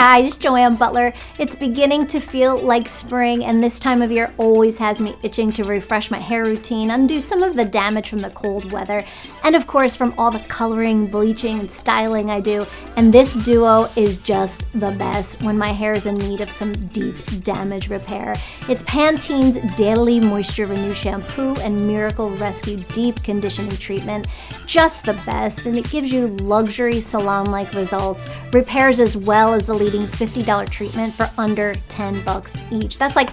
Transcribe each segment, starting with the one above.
Hi, it's Joanne Butler. It's beginning to feel like spring, and this time of year always has me itching to refresh my hair routine, undo some of the damage from the cold weather, and of course from all the coloring, bleaching, and styling I do. And this duo is just the best when my hair is in need of some deep damage repair. It's Pantene's Daily Moisture Renew Shampoo and Miracle Rescue Deep Conditioning Treatment. Just the best, and it gives you luxury salon like results, repairs as well as the leading $50 treatment for under 10 bucks each. That's like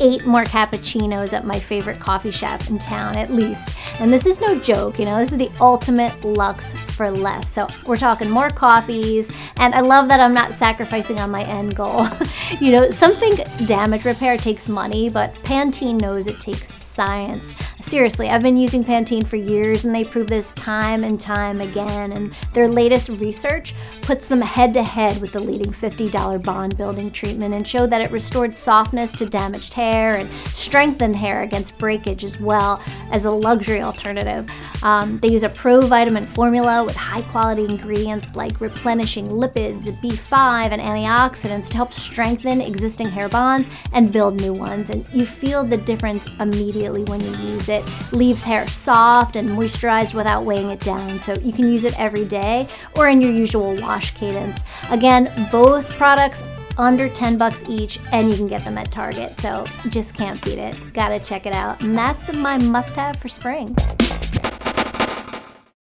eight more cappuccinos at my favorite coffee shop in town, at least. And this is no joke, you know, this is the ultimate luxe for less. So we're talking more coffees, and I love that I'm not sacrificing on my end goal. you know, something damage repair takes money, but Pantene knows it takes science. Seriously, I've been using Pantene for years and they prove this time and time again. And their latest research puts them head to head with the leading $50 bond building treatment and showed that it restored softness to damaged hair and strengthened hair against breakage as well as a luxury alternative. Um, they use a pro-vitamin formula with high quality ingredients like replenishing lipids, B5, and antioxidants to help strengthen existing hair bonds and build new ones. And you feel the difference immediately immediately when you use it. Leaves hair soft and moisturized without weighing it down, so you can use it every day or in your usual wash cadence. Again, both products under 10 bucks each and you can get them at Target. So just can't beat it. Got to check it out. And that's my must have for spring.